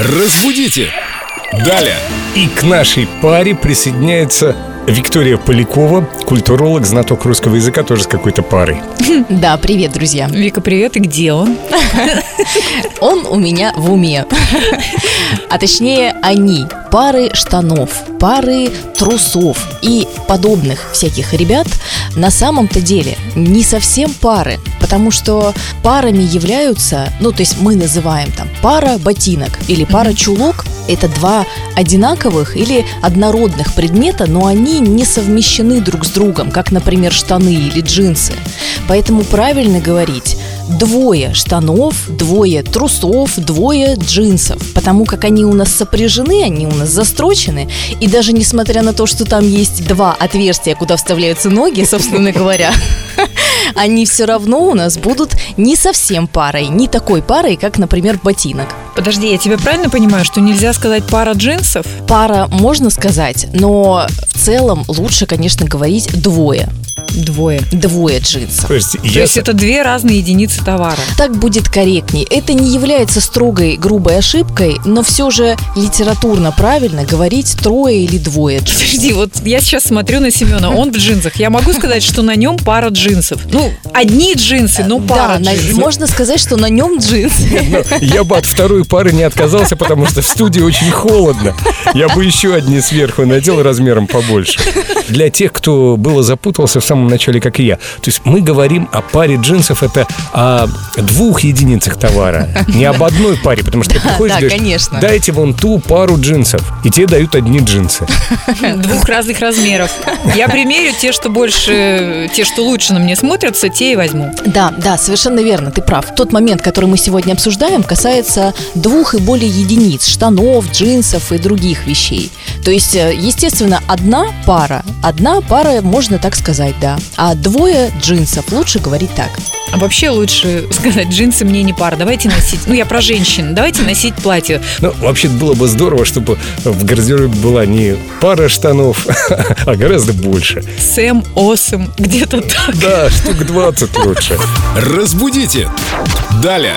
Разбудите! Далее! И к нашей паре присоединяется Виктория Полякова, культуролог, знаток русского языка, тоже с какой-то парой. Да, привет, друзья. Вика, привет, и где он? Он у меня в уме. А точнее, они. Пары штанов, пары трусов и подобных всяких ребят на самом-то деле не совсем пары, потому что парами являются, ну, то есть мы называем там пара ботинок или пара чулок, это два одинаковых или однородных предмета, но они не совмещены друг с другом, как, например, штаны или джинсы. Поэтому правильно говорить двое штанов, двое трусов, двое джинсов, потому как они у нас сопряжены, они у нас застрочены, и даже несмотря на то, что там есть два отверстия, куда вставляются ноги, собственно говоря, они все равно у нас будут не совсем парой, не такой парой, как, например, ботинок. Подожди, я тебя правильно понимаю, что нельзя сказать пара джинсов? Пара можно сказать, но в целом лучше, конечно, говорить двое. Двое. Двое джинсов. То есть, То я есть это две разные единицы товара. Так будет корректней. Это не является строгой, грубой ошибкой, но все же литературно правильно говорить трое или двое джинсов. Подожди, вот я сейчас смотрю на Семена, он в джинсах. Я могу сказать, что на нем пара джинсов. Ну, одни джинсы, но пара да, на- джинсов. можно сказать, что на нем джинсы. Ну, я бы от второй пары не отказался, потому что в студии очень холодно. Я бы еще одни сверху надел размером побольше. Для тех, кто было запутался в самом начале, как и я. То есть мы говорим о паре джинсов, это о двух единицах товара, не об одной паре, потому что ты приходишь да, и говоришь, конечно. дайте вон ту пару джинсов, и тебе дают одни джинсы. Двух разных размеров. Я примерю те, что больше, те, что лучше на мне смотрятся, те и возьму. Да, да, совершенно верно, ты прав. Тот момент, который мы сегодня обсуждаем, касается двух и более единиц, штанов, джинсов и других вещей. То есть, э, естественно, одна пара, одна пара, можно так сказать, да. А двое джинсов, лучше говорить так. А вообще лучше сказать, джинсы мне не пара. Давайте носить, ну я про женщин, давайте носить платье. Ну, вообще было бы здорово, чтобы в гардеробе была не пара штанов, а гораздо больше. Сэм, Осом, где-то так. Да, штук 20 лучше. Разбудите! Далее!